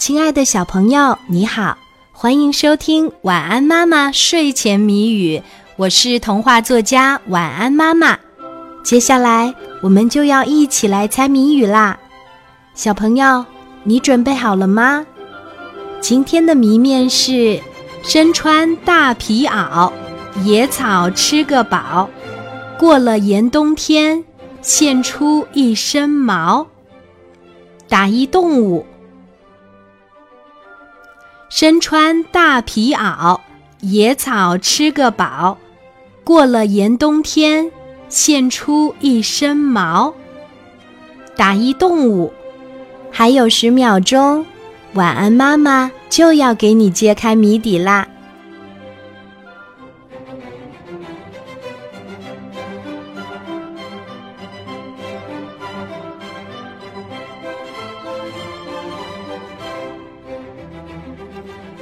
亲爱的小朋友，你好，欢迎收听《晚安妈妈睡前谜语》，我是童话作家晚安妈妈。接下来我们就要一起来猜谜语啦，小朋友，你准备好了吗？今天的谜面是：身穿大皮袄，野草吃个饱，过了严冬天，现出一身毛。打一动物。身穿大皮袄，野草吃个饱，过了严冬天，现出一身毛。打一动物，还有十秒钟，晚安妈妈就要给你揭开谜底啦。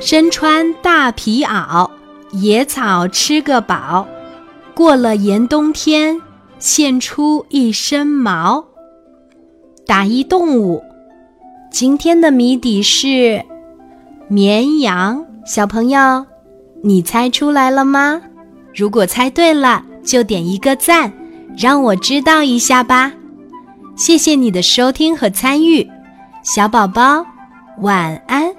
身穿大皮袄，野草吃个饱，过了严冬天，现出一身毛。打一动物，今天的谜底是绵羊。小朋友，你猜出来了吗？如果猜对了，就点一个赞，让我知道一下吧。谢谢你的收听和参与，小宝宝，晚安。